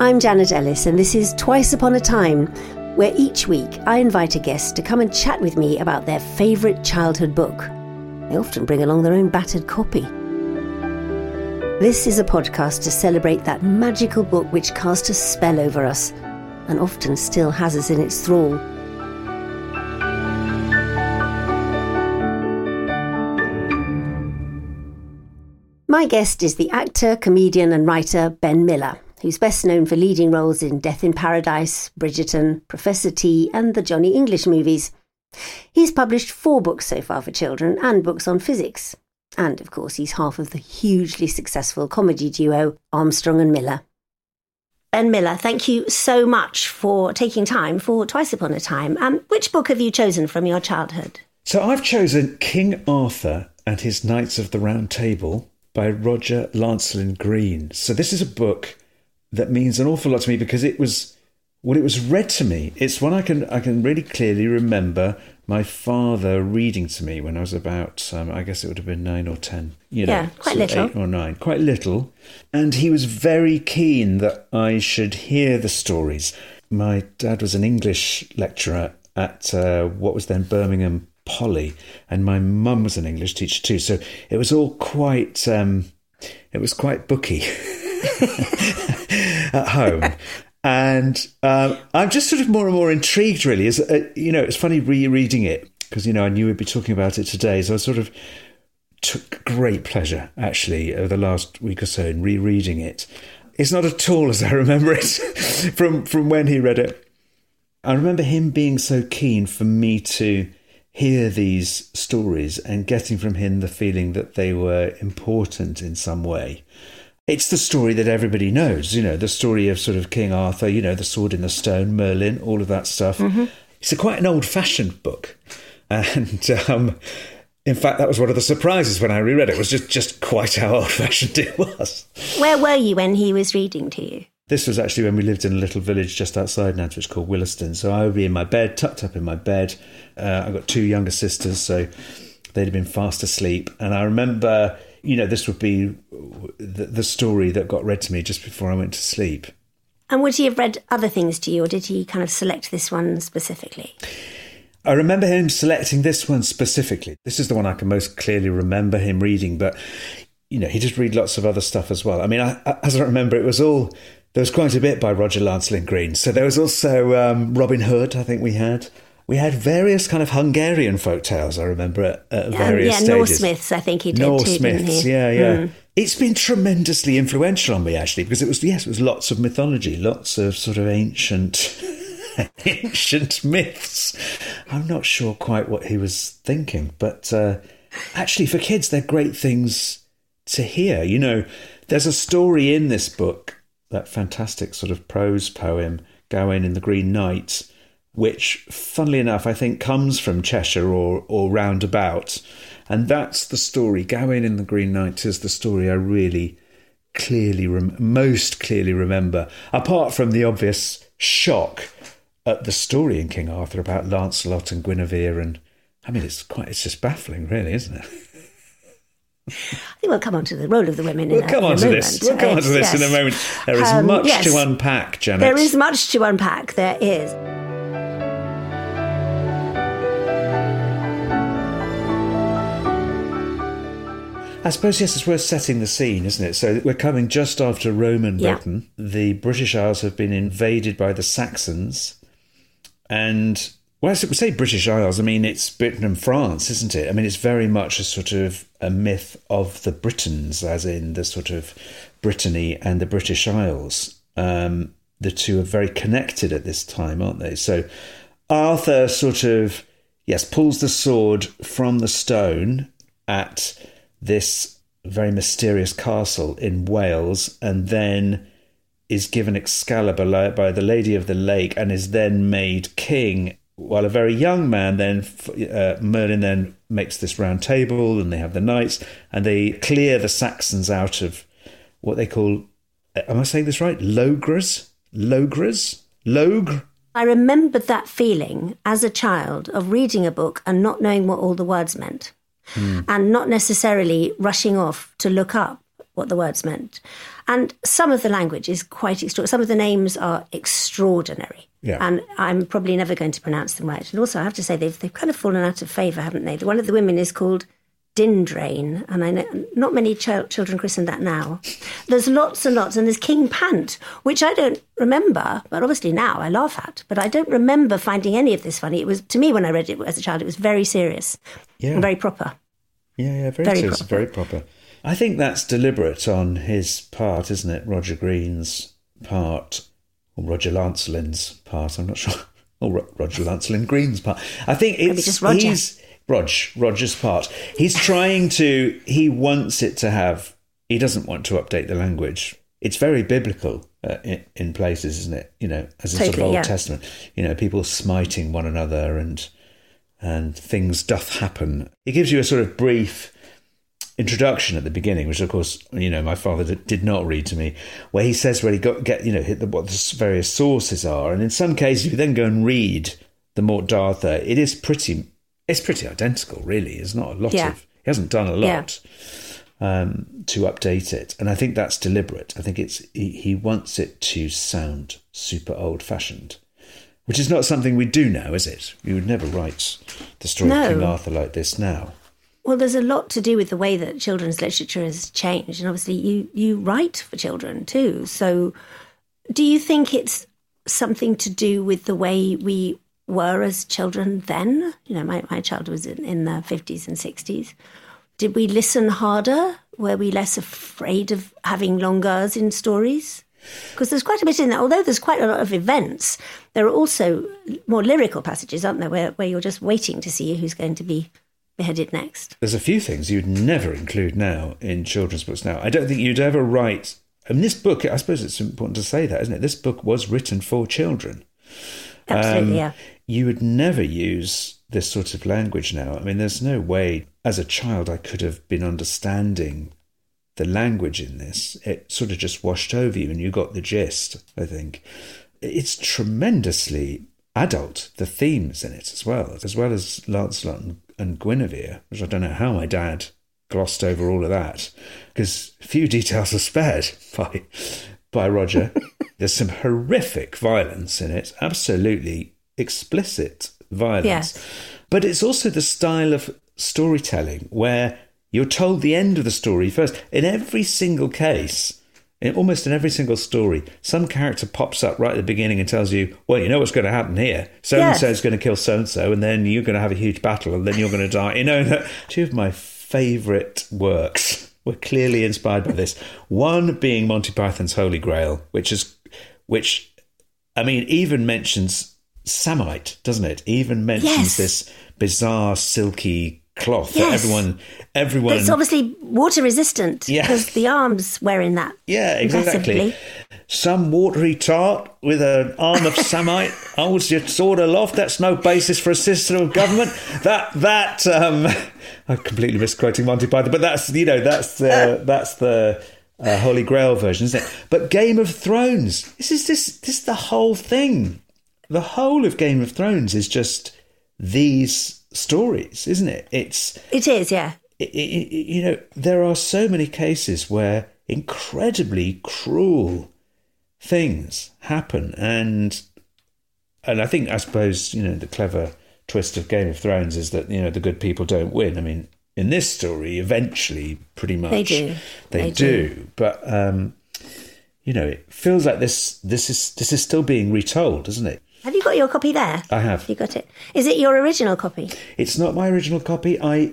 I'm Janet Ellis, and this is Twice Upon a Time, where each week I invite a guest to come and chat with me about their favourite childhood book. They often bring along their own battered copy. This is a podcast to celebrate that magical book which cast a spell over us and often still has us in its thrall. My guest is the actor, comedian, and writer Ben Miller who's best known for leading roles in Death in Paradise, Bridgerton, Professor T, and the Johnny English movies. He's published four books so far for children and books on physics. And of course, he's half of the hugely successful comedy duo Armstrong and Miller. Ben Miller, thank you so much for taking time for Twice Upon a Time. Um, which book have you chosen from your childhood? So I've chosen King Arthur and His Knights of the Round Table by Roger Lancelyn Green. So this is a book that means an awful lot to me because it was when it was read to me. It's one I can I can really clearly remember my father reading to me when I was about um, I guess it would have been nine or ten. You know, yeah, quite little, eight or nine, quite little. And he was very keen that I should hear the stories. My dad was an English lecturer at uh, what was then Birmingham Poly, and my mum was an English teacher too. So it was all quite um, it was quite booky. at home. and um, I'm just sort of more and more intrigued, really. Is uh, you know, it's funny rereading it because you know I knew we'd be talking about it today, so I sort of took great pleasure actually over the last week or so in rereading it. It's not at all as I remember it from from when he read it. I remember him being so keen for me to hear these stories and getting from him the feeling that they were important in some way it's the story that everybody knows, you know, the story of sort of King Arthur, you know, the sword in the stone, Merlin, all of that stuff. Mm-hmm. It's a quite an old fashioned book. And um, in fact, that was one of the surprises when I reread it, was just, just quite how old fashioned it was. Where were you when he was reading to you? This was actually when we lived in a little village just outside Nantwich called Willaston. So I would be in my bed, tucked up in my bed. Uh, I've got two younger sisters, so they'd have been fast asleep. And I remember you know, this would be the, the story that got read to me just before I went to sleep. And would he have read other things to you, or did he kind of select this one specifically? I remember him selecting this one specifically. This is the one I can most clearly remember him reading, but you know, he did read lots of other stuff as well. I mean, I, as I remember, it was all there was quite a bit by Roger Lancelyn Green. So there was also um, Robin Hood. I think we had we had various kind of Hungarian folk tales. I remember at, at various um, yeah, stages. Myths. I think he did Norse too. Yeah, yeah. Mm. It's been tremendously influential on me actually because it was yes, it was lots of mythology, lots of sort of ancient. ancient myths. I'm not sure quite what he was thinking, but uh, actually, for kids, they're great things to hear. You know, there's a story in this book, that fantastic sort of prose poem, Gawain in the Green Knight, which, funnily enough, I think comes from Cheshire or, or roundabout. And that's the story. Gawain in the Green Knight is the story I really clearly, rem- most clearly remember, apart from the obvious shock at the story in King Arthur about Lancelot and Guinevere. And I mean, it's quite, it's just baffling, really, isn't it? I think we'll come on to the role of the women. We'll in come a, on to moment. this. We'll come on to this yes. in a moment. There is um, much yes. to unpack, Janet. There is much to unpack. There is. I suppose, yes, it's worth setting the scene, isn't it? So we're coming just after Roman Britain. The British Isles have been invaded by the Saxons. And, well, I say British Isles, I mean, it's Britain and France, isn't it? I mean, it's very much a sort of a myth of the Britons, as in the sort of Brittany and the British Isles. Um, the two are very connected at this time, aren't they? So Arthur sort of, yes, pulls the sword from the stone at this very mysterious castle in Wales and then is given Excalibur by the Lady of the Lake and is then made king. While a very young man, then uh, Merlin then makes this round table, and they have the knights, and they clear the Saxons out of what they call. Uh, am I saying this right? Logres, logres, logre. I remembered that feeling as a child of reading a book and not knowing what all the words meant mm. and not necessarily rushing off to look up what the words meant. And some of the language is quite extraordinary. Some of the names are extraordinary. Yeah. And I'm probably never going to pronounce them right. And also, I have to say, they've, they've kind of fallen out of favour, haven't they? One of the women is called Dindrain, and I know not many ch- children christen that now. There's lots and lots, and there's King Pant, which I don't remember, but obviously now I laugh at. But I don't remember finding any of this funny. It was to me when I read it as a child, it was very serious Yeah. and very proper. Yeah, yeah, very, Very serious, proper. very proper. I think that's deliberate on his part, isn't it? Roger Green's part, or Roger Lancelyn's part. I'm not sure. Or Roger Lancelyn Green's part. I think it's just Roger. he's Rog, Roger's part. He's trying to. He wants it to have. He doesn't want to update the language. It's very biblical uh, in, in places, isn't it? You know, as a sort of Old yeah. Testament. You know, people smiting one another and and things doth happen. He gives you a sort of brief introduction at the beginning, which of course you know my father did, did not read to me, where he says where he got get you know hit the, what the various sources are, and in some cases you then go and read the Morte d'Arthur, it is pretty it's pretty identical, really. There's not a lot Yeah. of he hasn't done a Yeah. lot um, to update it, and I think that's deliberate. I think it's he, he wants it to sound super old fashioned. Which is not something we do now, is it? You would never write the story No. of King Arthur like this now. Well, there's a lot to do with the way that children's literature has changed, and obviously you you write for children too. So, do you think it's something to do with the way we were as children then? You know, my my child was in, in the fifties and sixties. Did we listen harder? Were we less afraid of having longers in stories? Because there's quite a bit in there. Although there's quite a lot of events, there are also more lyrical passages, aren't there, where, where you're just waiting to see who's going to be beheaded next. There's a few things you'd never include now in children's books now. I don't think you'd ever write. And this book, I suppose it's important to say that, isn't it? This book was written for children. Absolutely, Um, yeah. You would never use this sort of language now. I mean, there's no way, as a child, I could have been understanding the language in this. It sort of just washed over you and you got the gist, I think. It's tremendously adult, the themes in it as well, as well as Lancelot and, and Guinevere, which I don't know how my dad glossed over all of that, because few details are spared by, by Roger. There's some horrific violence in it, absolutely explicit violence. Yes. But it's also the style of storytelling where you're told the end of the story first. In every single case, in almost in every single story, some character pops up right at the beginning and tells you, well, you know what's going to happen here. So and so is going to kill so and so, and then you're going to have a huge battle, and then you're going to die. You know, two of my favourite works were clearly inspired by this. One being Monty Python's Holy Grail, which is, which, I mean, even mentions Samite, doesn't it? Even mentions Yes. this bizarre silky cloth that Yes. everyone, everyone. It's obviously water resistant Yeah. because the arms wear in that. Yeah, exactly. Some watery tart with an arm of samite holds your sword aloft. That's no basis for a system of government. That that um, I'm completely misquoting Monty Python, but that's you know that's the that's the uh, Holy Grail version, isn't it? But Game of Thrones. This is this this is the whole thing. The whole of Game of Thrones is just these stories, isn't it? It's It is, yeah. it, it, you know, there are so many cases where incredibly cruel things happen, and and I think I suppose you know the clever twist of Game of Thrones is that you know the good people don't win. I mean, in this story, eventually, pretty much They do. They, They do. do. but um, you know, it feels like this this is this is still being retold, doesn't it? Have you got your copy there? I have. You got it. Is it your original copy? It's not my original copy. I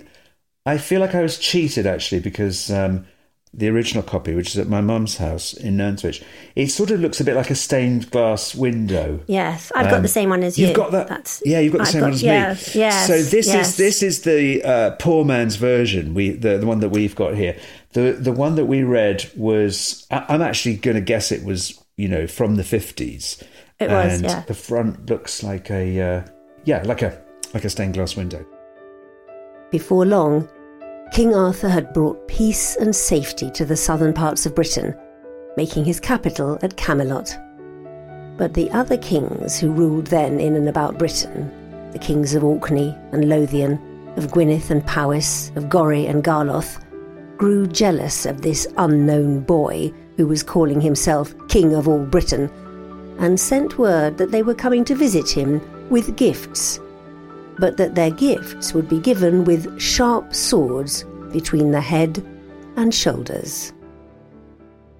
I feel like I was cheated actually because um, the original copy, which is at my mum's house in Nantwich, it sort of looks a bit like a stained glass window. Yes, I've got the same one as you. Um, You've got that. That's, yeah, you've got the I've same one as yes, me. Yes, So this yes. is this is the uh, poor man's version. We the the one that we've got here. The the one that we read was. I, I'm actually going to guess it was you know from the fifties. It was, and yeah. The front looks like a uh, yeah like a like a stained glass window. Before long, King Arthur had brought peace and safety to the southern parts of Britain, making his capital at Camelot. But the other kings who ruled then in and about Britain, the kings of Orkney and Lothian, of Gwynedd and Powys, of Gorey and Garloth, grew jealous of this unknown boy who was calling himself King of all Britain and sent word that they were coming to visit him with gifts, but that their gifts would be given with sharp swords between the head and shoulders.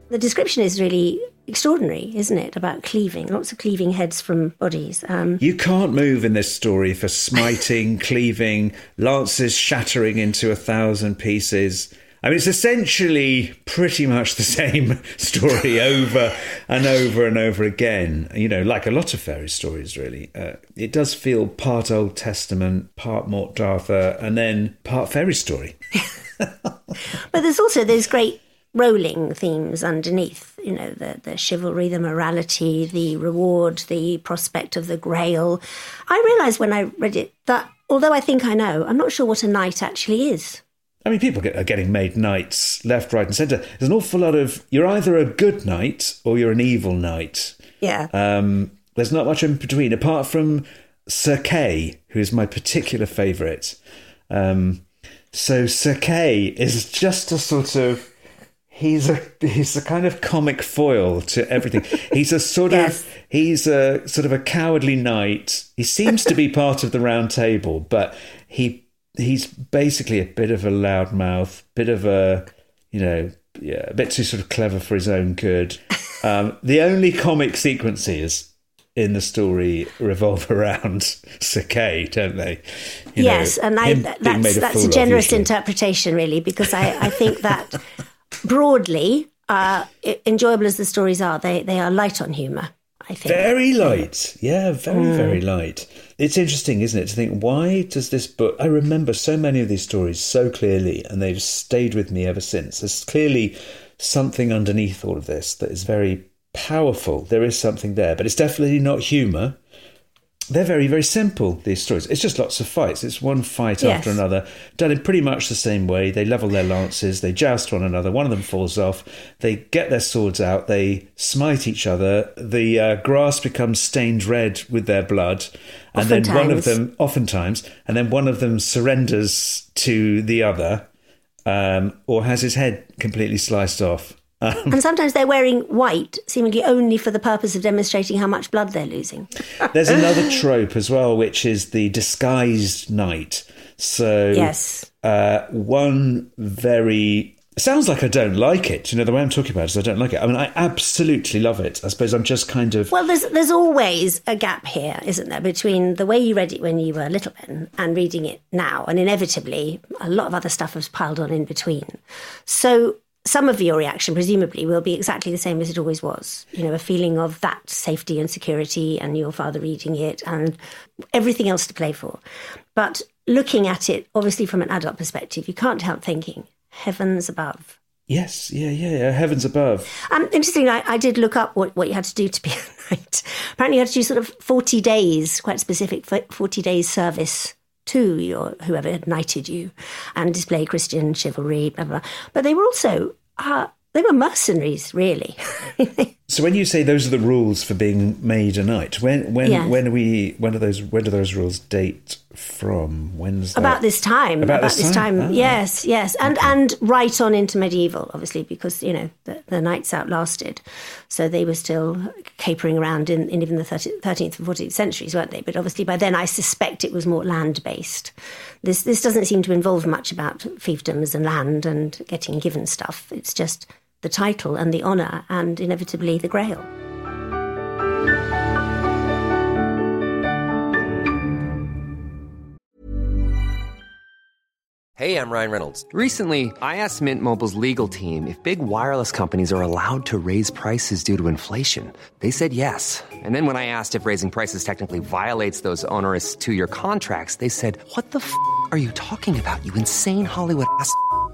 The description is really extraordinary, isn't it? About cleaving, lots of cleaving heads from bodies. Um, you can't move in this story for smiting, cleaving, lances shattering into a thousand pieces. I mean, it's essentially pretty much the same story over and over and over again. You know, like a lot of fairy stories, really. Uh, it does feel part Old Testament, part Morte d'Arthur, and then part fairy story. but there's also those great rolling themes underneath, you know, the, the chivalry, the morality, the reward, the prospect of the grail. I realised when I read it that although I think I know, I'm not sure what a knight actually is. I mean, people get, are getting made knights left, right, and centre. There's an awful lot of you're either a good knight or you're an evil knight. Yeah. Um, there's not much in between, apart from Sir Kay, who is my particular favourite. Um, so Sir Kay is just a sort of he's a he's a kind of comic foil to everything. He's a sort yes. of he's a sort of a cowardly knight. He seems to be part of the round table, but he he's basically a bit of a loudmouth, bit of a, you know, yeah, a bit too sort of clever for his own good. Um, the only comic sequences in the story revolve around Sir Kay, don't they? You yes, know, and I, that's, that's a generous of, interpretation, really, because I, I think that broadly, uh, enjoyable as the stories are, they, they are light on humour. I think. Very light. Yeah, very, mm. very light. It's interesting, isn't it, to think why does this book. I remember so many of these stories so clearly, and they've stayed with me ever since. There's clearly something underneath all of this that is very powerful. There is something there, but it's definitely not humour they're very, very simple, these stories. It's just lots of fights. It's one fight yes. after another, done in pretty much the same way. They level their lances, they joust one another, one of them falls off, they get their swords out, they smite each other, the uh, grass becomes stained red with their blood, and oftentimes. then one of them, oftentimes, and then one of them surrenders to the other um, or has his head completely sliced off. Um, and sometimes they're wearing white, seemingly only for the purpose of demonstrating how much blood they're losing. There's another trope as well, which is the disguised knight. So, yes, uh, one very sounds like I don't like it. You know, the way I'm talking about it is I don't like it. I mean, I absolutely love it. I suppose I'm just kind of well. There's there's always a gap here, isn't there, between the way you read it when you were a little Ben and reading it now, and inevitably a lot of other stuff has piled on in between. So some of your reaction presumably will be exactly the same as it always was. You know a feeling of that safety and security and your father reading it and everything else to play for. But looking at it obviously from an adult perspective you can't help thinking heavens above. Yes yeah yeah, yeah. heavens above. Um interesting I, I did look up what, what you had to do to be a knight. Apparently you had to do sort of 40 days quite specific 40 days service to your whoever had knighted you and display Christian chivalry, blah, blah. blah. But they were also uh, they were mercenaries, really. so when you say those are the rules for being made a knight, when when yes. when are we when are those when do those rules date from? When's that? about this time? About, about this, time? time. Oh. Yes, yes, and okay. and right on into medieval, obviously, because you know the, the knights outlasted, so they were still capering around in, in even the thirteenth and fourteenth centuries, weren't they? But obviously by then, I suspect it was more land based. This this doesn't seem to involve much about fiefdoms and land and getting given stuff. It's just the title and the honour and inevitably the grail. Hey, I'm Ryan Reynolds. Recently, I asked Mint Mobile's legal team if big wireless companies are allowed to raise prices due to inflation. They said yes. And then when I asked if raising prices technically violates those onerous two year contracts, they said, What the f are you talking about, you insane Hollywood ass?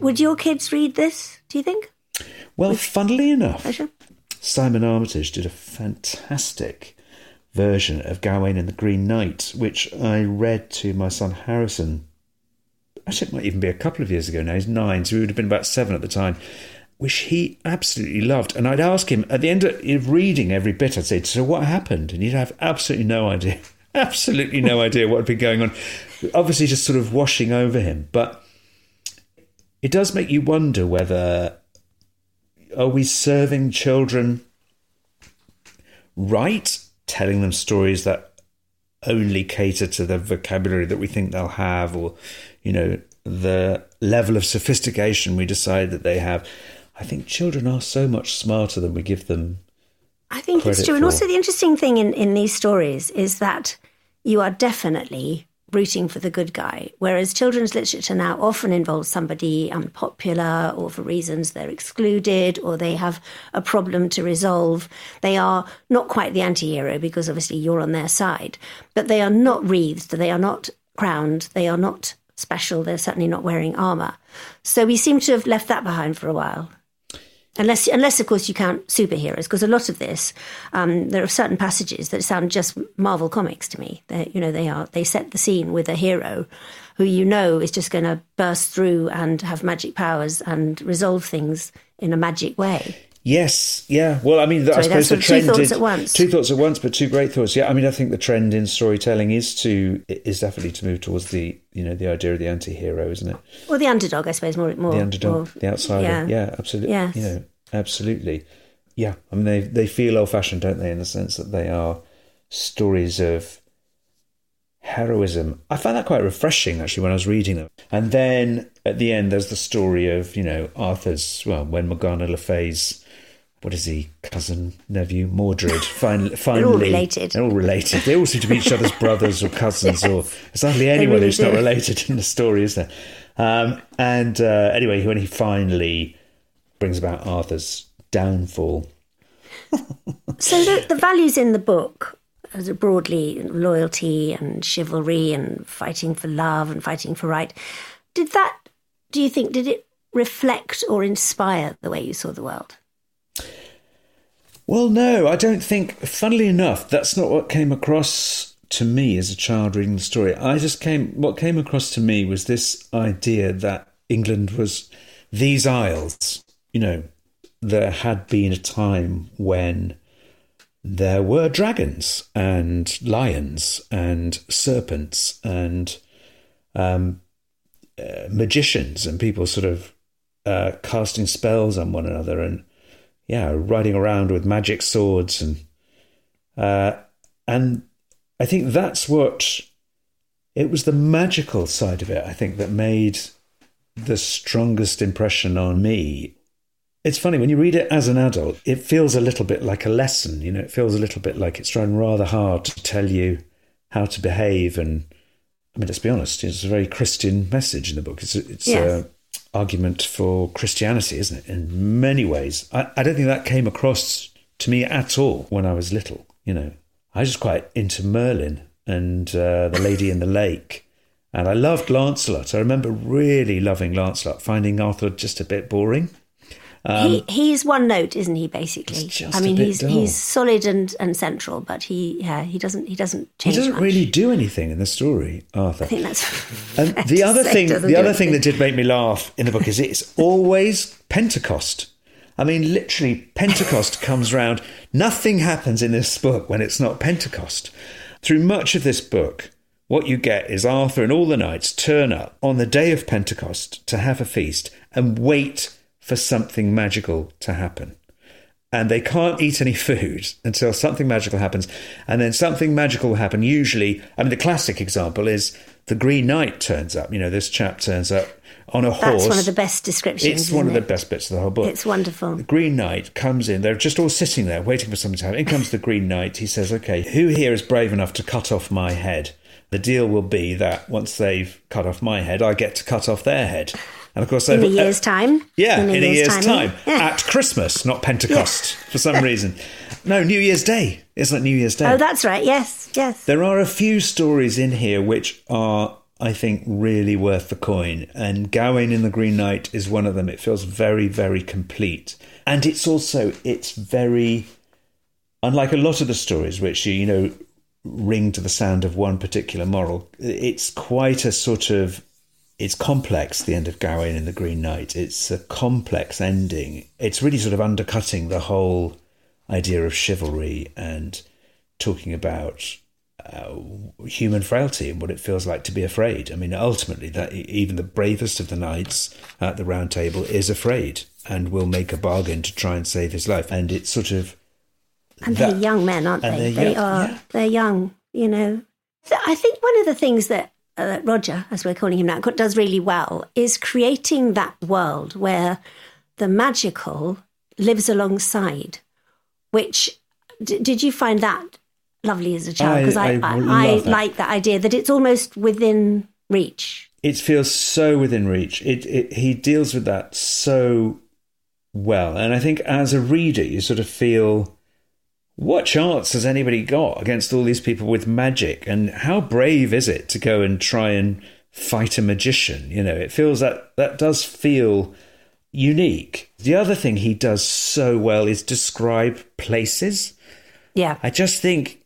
Would your kids read this, do you think? Well, funnily enough, Pleasure? Simon Armitage did a fantastic version of Gawain and the Green Knight, which I read to my son Harrison. Actually, it might even be a couple of years ago now. He's nine, so he would have been about seven at the time, which he absolutely loved. And I'd ask him at the end of reading every bit, I'd say, So what happened? And he'd have absolutely no idea. Absolutely no idea what had been going on. Obviously, just sort of washing over him. But it does make you wonder whether are we serving children right, telling them stories that only cater to the vocabulary that we think they'll have, or you know, the level of sophistication we decide that they have. I think children are so much smarter than we give them. I think it's true. And also, the interesting thing in, in these stories is that you are definitely rooting for the good guy, whereas children's literature now often involves somebody unpopular or for reasons they're excluded or they have a problem to resolve. They are not quite the anti hero because obviously you're on their side, but they are not wreathed, they are not crowned, they are not special, they're certainly not wearing armour. So we seem to have left that behind for a while. Unless, unless of course you count superheroes, because a lot of this, um, there are certain passages that sound just Marvel comics to me. They, you know, they are they set the scene with a hero, who you know is just going to burst through and have magic powers and resolve things in a magic way. Yes, yeah. Well, I mean, I Sorry, suppose that's the of two trend thoughts is at once. two thoughts at once, but two great thoughts. Yeah, I mean, I think the trend in storytelling is to is definitely to move towards the you know the idea of the anti-hero, isn't it? Or the underdog, I suppose, more more the underdog, more- the outsider. yeah. Yeah, absolutely. Yes. You know, absolutely. Yeah, I mean, they they feel old-fashioned, don't they? In the sense that they are stories of heroism. I found that quite refreshing actually when I was reading them. And then at the end, there's the story of you know Arthur's well when Morgana Le Fay's what is he cousin nephew Mordred finally finally related. They're all related. They all seem to be each other's brothers or cousins, or there's hardly anyone really who's not related in the story, is there? Um, and uh, anyway, when he finally brings about Arthur's downfall, So the, the values in the book, as broadly loyalty and chivalry and fighting for love and fighting for right, did that? Do you think did it reflect or inspire the way you saw the world? Well, no, I don't think. Funnily enough, that's not what came across to me as a child reading the story. I just came. What came across to me was this idea that England was these isles. You know, there had been a time when there were dragons and lions and serpents and um, uh, magicians and people sort of uh, casting spells on one another and yeah, riding around with magic swords and uh, and I think that's what it was the magical side of it. I think that made the strongest impression on me. It's funny when you read it as an adult, it feels a little bit like a lesson. You know, it feels a little bit like it's trying rather hard to tell you how to behave. And I mean, let's be honest, it's a very Christian message in the book. It's a, it's Yes. a argument for Christianity, isn't it? In many ways, I, I don't think that came across to me at all when I was little. You know, I was just quite into Merlin and uh, the Lady in the Lake, and I loved Lancelot. I remember really loving Lancelot, finding Arthur just a bit boring. He um, he's one note, isn't he? Basically, He's just I mean, he's dull. he's solid and, and central, but he yeah he doesn't he doesn't He doesn't much. really do anything in the story, Arthur. I think that's And the other thing, the other thing that did make me laugh in the book is it's always Pentecost. I mean, literally, Pentecost comes round. Nothing happens in this book when it's not Pentecost. Through much of this book, what you get is Arthur and all the knights turn up on the day of Pentecost to have a feast and wait for something magical to happen and they can't eat any food until something magical happens. And then something magical will happen. Usually, I mean, the classic example is the Green Knight turns up. You know, this chap turns up on a That's horse. That's one of the best descriptions. It's one of the best bits of the whole book. It's wonderful. The Green Knight comes in. They're just all sitting there waiting for something to happen. In comes the Green Knight. He says, Okay, who here is brave enough to cut off my head? The deal will be that once they've cut off my head, I get to cut off their head. And of course, In a year's uh, time. yeah, in a, year's, time, Yeah. at Christmas, not Pentecost, for some reason. No, New Year's Day. It's like New Year's Day. Oh, that's right. Yes, yes. There are a few stories in here which are, I think, really worth the coin. And Gawain in the Green Knight is one of them. It feels very, very complete. And it's also, it's very, unlike a lot of the stories which, you know, ring to the sound of one particular moral, it's quite a sort of, it's complex, the end of Gawain in the Green Knight. It's a complex ending. It's really sort of undercutting the whole idea of chivalry and talking about uh, human frailty and what it feels like to be afraid. I mean, ultimately, that even the bravest of the knights at the Round Table is afraid and will make a bargain to try and save his life. And it's sort of And that- they're young men, aren't they? they're They young, are. yeah. They're young. You know. I think one of the things that uh, Roger, as we're calling him now, does really well is creating that world where the magical lives alongside. Which d- did you find that lovely as a child? Because I, I I, I like that idea that it's almost within reach. it feels so within reach. It, it he deals with that so well, and I think as a reader, you sort of feel what chance has anybody got against all these people with magic, and how brave is it to go and try and fight a magician? You know, it feels that that does feel unique. The other thing he does so well is describe places. Yeah. I just think,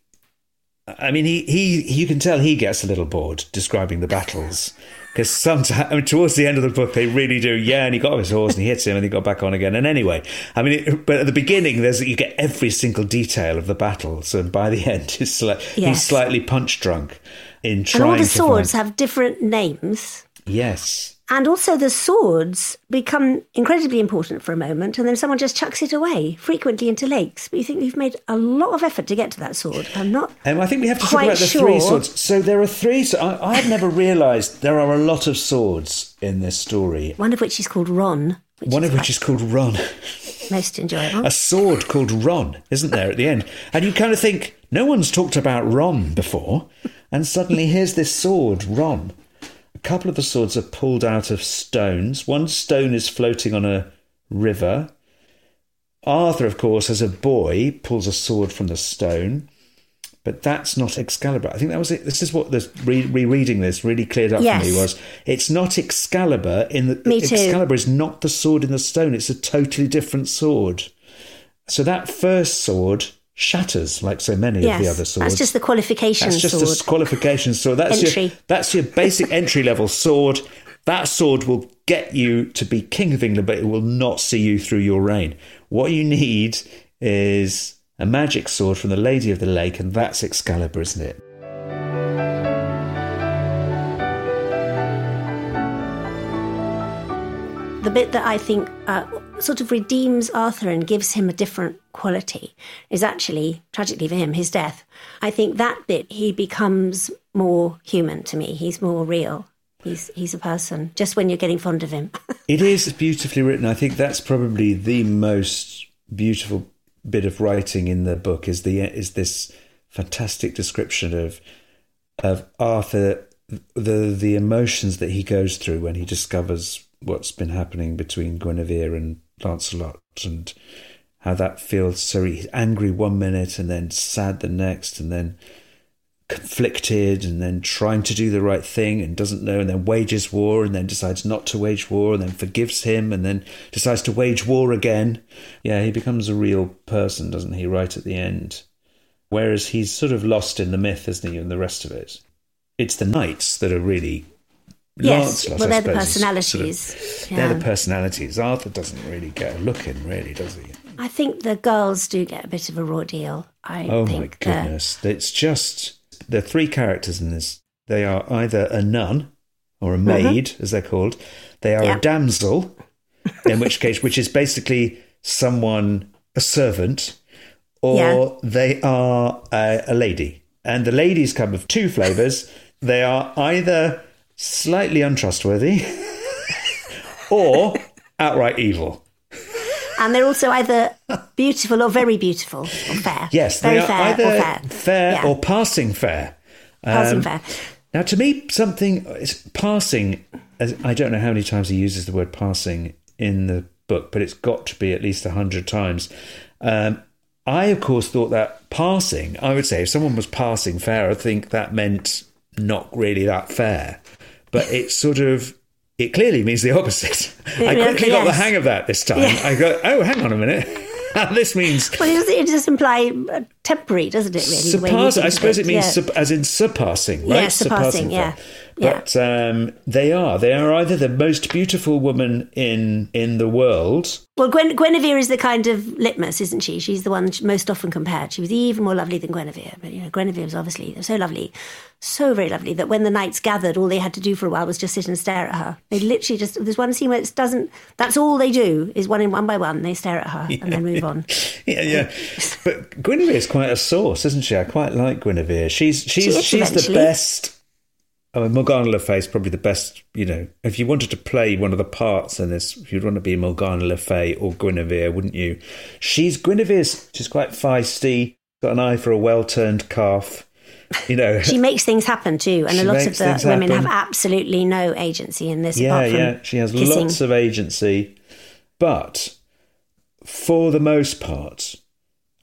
I mean, he, he you can tell he gets a little bored describing the battles because sometimes I mean, towards the end of the book they really do. Yeah, and he got off his horse and he hits him and he got back on again. And anyway, I mean, it, but at the beginning there's you get every single detail of the battles, and by the end it's like he's slightly punch drunk in trying. And all the swords find- have different names. yes. And also, the swords become incredibly important for a moment, and then someone just chucks it away, frequently into lakes. But you think you've made a lot of effort to get to that sword. I'm not. Um, I think we have to talk about the sure. three swords. So there are three. So I, I've never realised there are a lot of swords in this story. One of which is called Ron, which One of which is called Ron. most enjoyable. a sword called Ron, isn't there, at the end? And you kind of think, no one's talked about Ron before. And suddenly here's this sword, Ron. A couple of the swords are pulled out of stones. One stone is floating on a river. Arthur, of course, as a boy, pulls a sword from the stone. But that's not Excalibur. I think that was it. This is what this re- rereading this really cleared up Yes. for me was it's not Excalibur in the Me too. Excalibur is not the sword in the stone. It's a totally different sword. So that first sword shatters like so many yes, of the other swords. that's just the qualification That's just sword. a qualification sword. That's your that's your basic entry level sword. That sword will get you to be king of England, but it will not see you through your reign. What you need is a magic sword from the Lady of the Lake, and that's Excalibur, isn't it? the bit that I think uh, sort of redeems Arthur and gives him a different quality is actually, tragically for him, his death. I think that bit he becomes more human to me. He's more real. He's he's a person. Just when you're getting fond of him. It is beautifully written. I think that's probably the most beautiful bit of writing in the book is the is this fantastic description of of Arthur the the emotions that he goes through when he discovers what's been happening between Guinevere and Lancelot and how that feels so he's angry one minute and then sad the next and then conflicted and then trying to do the right thing and doesn't know and then wages war and then decides not to wage war and then forgives him and then decides to wage war again. Yeah, he becomes a real person, doesn't he, right at the end? Whereas he's sort of lost in the myth, isn't he, and the rest of it. It's the knights that are really Yes, Lancelot, well, they're the is sort of- personalities. They're the personalities. Arthur doesn't really get a look in, really, does he? I think the girls do get a bit of a raw deal. I Oh my they're- goodness. It's just the three characters in this. They are either a nun or a uh-huh. maid, as they're called. They are. Yeah. a damsel, in which case, which is basically someone, a servant, or Yeah. they are a, a lady. And the ladies come of two flavours. they are either slightly untrustworthy or outright evil. And they're also either beautiful or very beautiful or fair. Yes, very they are fair either or fair. fair Yeah. or passing fair. Passing Um, fair. Now, to me, something it's passing. as- I don't know how many times he uses the word passing in the book, but it's got to be at least a hundred times. Um, I, of course, thought that passing. I would say if someone was passing fair, I think that meant not really that fair. But it's sort of. It clearly means the opposite. I Yeah, quickly got the hang of that this time. Yeah. I go, oh, hang on a minute. this means Well, it does, it imply uh, temporary, doesn't it? Really, the way you Surpass, I suppose it means yeah. as in surpassing, right? Yeah, surpassing, yeah. Fair. Yeah. But um, they are. They are either the most beautiful woman in in the world. Well, Gwen, Guinevere is the kind of litmus, isn't she? She's the one most often compared. She was even more lovely than Guinevere, but you know, Guinevere was obviously so lovely, so very lovely that when the knights gathered, all they had to do for a while was just sit and stare at her. They literally just there's one scene where it doesn't. That's all they do is one in one by one. They stare at her and then move on. Yeah, yeah. but Guinevere is quite a source, isn't she? I quite like Guinevere. She's she's is she's the best. I mean, Morgana Le Fay is probably the best. You know, if you wanted to play one of the parts in this, you'd want to be Morgana Le Fay or Guinevere, wouldn't you? She's Guinevere's. She's quite feisty. Got an eye for a well-turned calf. You know, She makes things happen too, and a lot of the women happen. have absolutely no agency in this. Yeah, apart from yeah. She has kissing. lots of agency, but for the most part,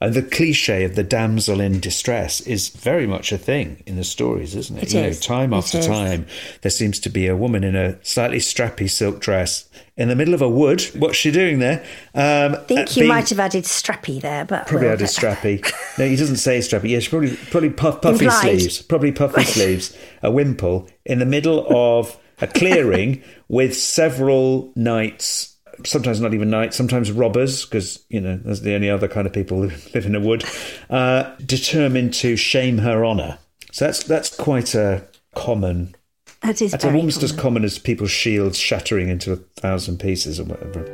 and the cliche of the damsel in distress is very much a thing in the stories, isn't it? It you is. know, time after time, there seems to be a woman in a slightly strappy silk dress in the middle of a wood. What's she doing there? Um, I think you might have added strappy there, but Probably added strappy. No, he doesn't say strappy. Yeah, she probably probably puff, puffy Implied. sleeves. Probably puffy sleeves. A wimple in the middle of a clearing with several knights. Sometimes not even knights. Sometimes robbers, because you know that's the only other kind of people who live in a wood. Uh, determined to shame her honour. So that's that's quite a common. That is That's almost as common. common as people's shields shattering into a thousand pieces or whatever.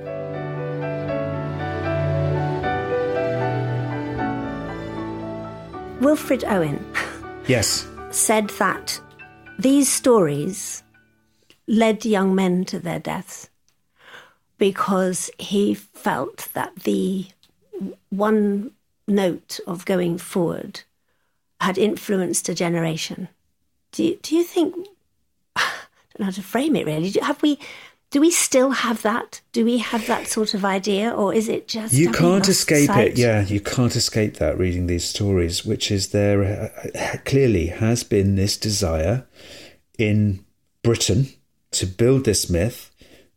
Wilfred Owen Yes. said that these stories led young men to their deaths because he felt that the one note of going forward had influenced a generation. Do you, do you think? I don't know how to frame it. Really, do, have we? Do we still have that? Do we have that sort of idea, or is it just You can't escape sight? it. Yeah, you can't escape that reading these stories, which is there uh, clearly has been this desire in Britain to build this myth,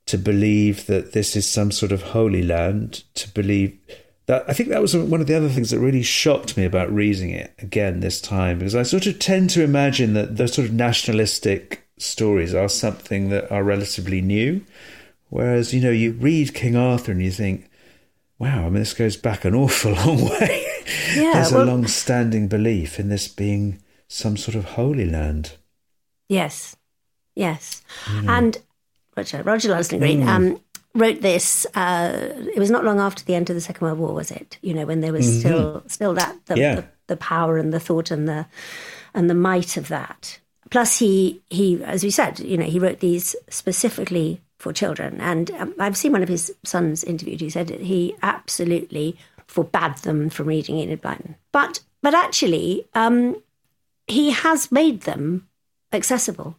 to believe that this is some sort of holy land, to believe that I think that was one of the other things that really shocked me about reading it again this time because I sort of tend to imagine that those sort of nationalistic stories are something that are relatively new. Whereas, you know, you read King Arthur and you think, wow, I mean, this goes back an awful long way. Yeah, There's well- a long standing belief in this being some sort of holy land. Yes, yes. And Roger, Roger Green Mm. um, wrote this. Uh, it was not long after the end of the Second World War, was it? You know, when there was still still that the, Mm-hmm. Yeah. the, the power and the thought and the and the might of that. Plus, he he, as we said, you know, he wrote these specifically for children. And um, I've seen one of his sons interviewed. He said that he absolutely forbade them from reading Enid Blyton. But but actually, um, he has made them accessible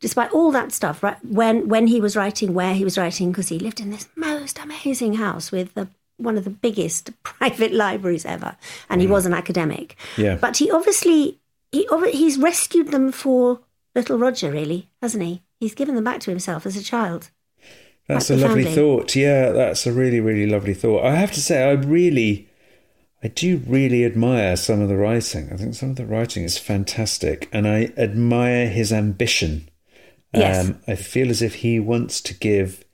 despite all that stuff right when when he was writing where he was writing because he lived in this most amazing house with the one of the biggest private libraries ever and he mm. was an academic Yeah. but he obviously he he's rescued them for little roger really hasn't he he's given them back to himself as a child That's a lovely profoundly. thought. Yeah, that's a really, really lovely thought. I have to say, I really, I do really admire some of the writing. I think some of the writing is fantastic, and I admire his ambition. Yes. Um, I feel as if he wants to give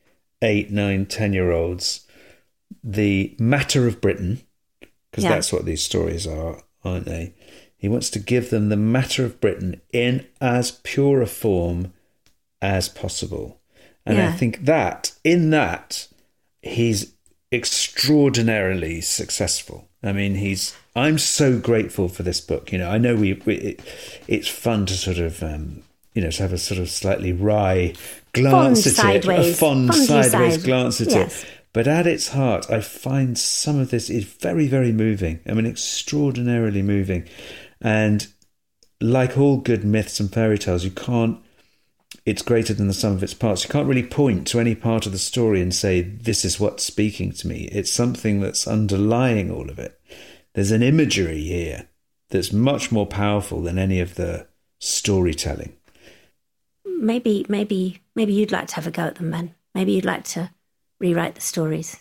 eight, nine, ten year olds the matter of Britain, because Yeah. that's what these stories are, aren't they? He wants to give them the matter of Britain in as pure a form as possible. And I think that, in that, he's extraordinarily successful. I mean, he's. I'm so grateful for this book. You know, I know we. we it, it's fun to sort of, um, you know, to have a sort of slightly wry glance fond at sideways. it, a fond Fondly sideways side. glance at Yes. it. But at its heart, I find some of this is very, very moving. I mean, extraordinarily moving, and like all good myths and fairy tales, you can't. It's greater than the sum of its parts. You can't really point to any part of the story and say, this is what's speaking to me. It's something that's underlying all of it. There's an imagery here that's much more powerful than any of the storytelling. Maybe, maybe, maybe you'd like to have a go at them, Ben. Maybe you'd like to rewrite the stories.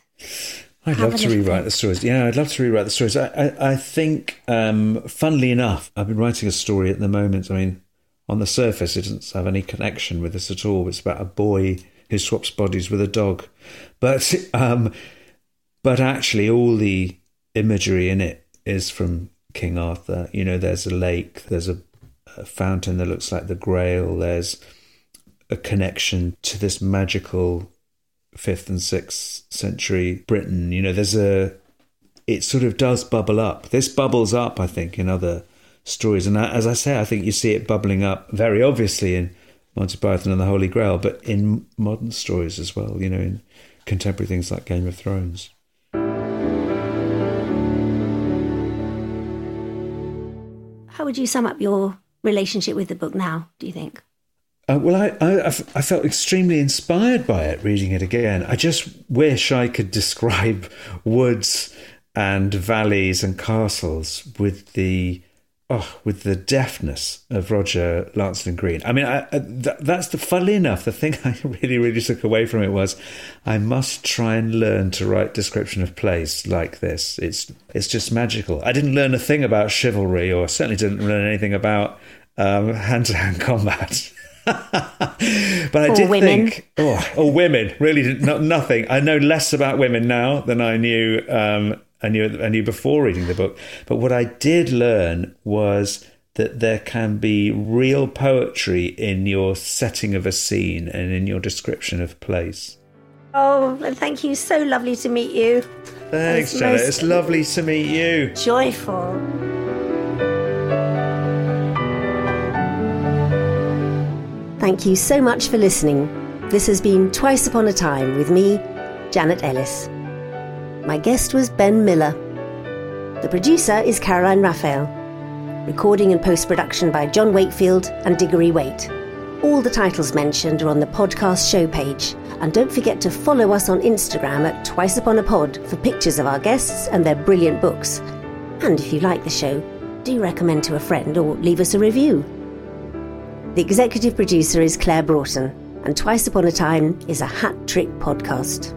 I'd Have love to rewrite the stories. Yeah, I'd love to rewrite the stories. I, I, I think, um, funnily enough, I've been writing a story at the moment. I mean, on the surface, it doesn't have any connection with this at all. It's about a boy who swaps bodies with a dog, but um, but actually, all the imagery in it is from King Arthur. You know, there's a lake, there's a, a fountain that looks like the Grail. There's a connection to this magical fifth and sixth century Britain. You know, there's a it sort of does bubble up. This bubbles up, I think, in other stories, and as I say, I think you see it bubbling up very obviously in Monty Python and the Holy Grail, but in modern stories as well. You know, in contemporary things like Game of Thrones. How would you sum up your relationship with the book now, do you think? Uh, well, I felt extremely inspired by it reading it again. I just wish I could describe woods and valleys and castles with the oh with the deftness of Roger Lancelyn Green. I mean, I, I, th- that's the funny enough the thing I really really took away from it was I must try and learn to write description of place like this. It's it's just magical. I didn't learn a thing about chivalry, or certainly didn't learn anything about hand to hand combat. but I Or did women. think, oh, or women, really, did not, nothing. I know less about women now than I knew. Um, I knew I knew before reading the book. But what I did learn was that there can be real poetry in your setting of a scene and in your description of place. Oh, and thank you. So lovely to meet you. Thanks, Janet. It's lovely to meet you. Joyful. Thank you so much for listening. This has been Twice Upon a Time with me, Janet Ellis. My guest was Ben Miller. The producer is Caroline Raphael. Recording and post production by John Wakefield and Diggory Waite. All the titles mentioned are on the podcast show page. And don't forget to follow us on Instagram at Twice Upon a Pod for pictures of our guests and their brilliant books. And if you like the show, do recommend to a friend or leave us a review. The executive producer is Claire Broughton, and Twice Upon a Time is a hat trick podcast.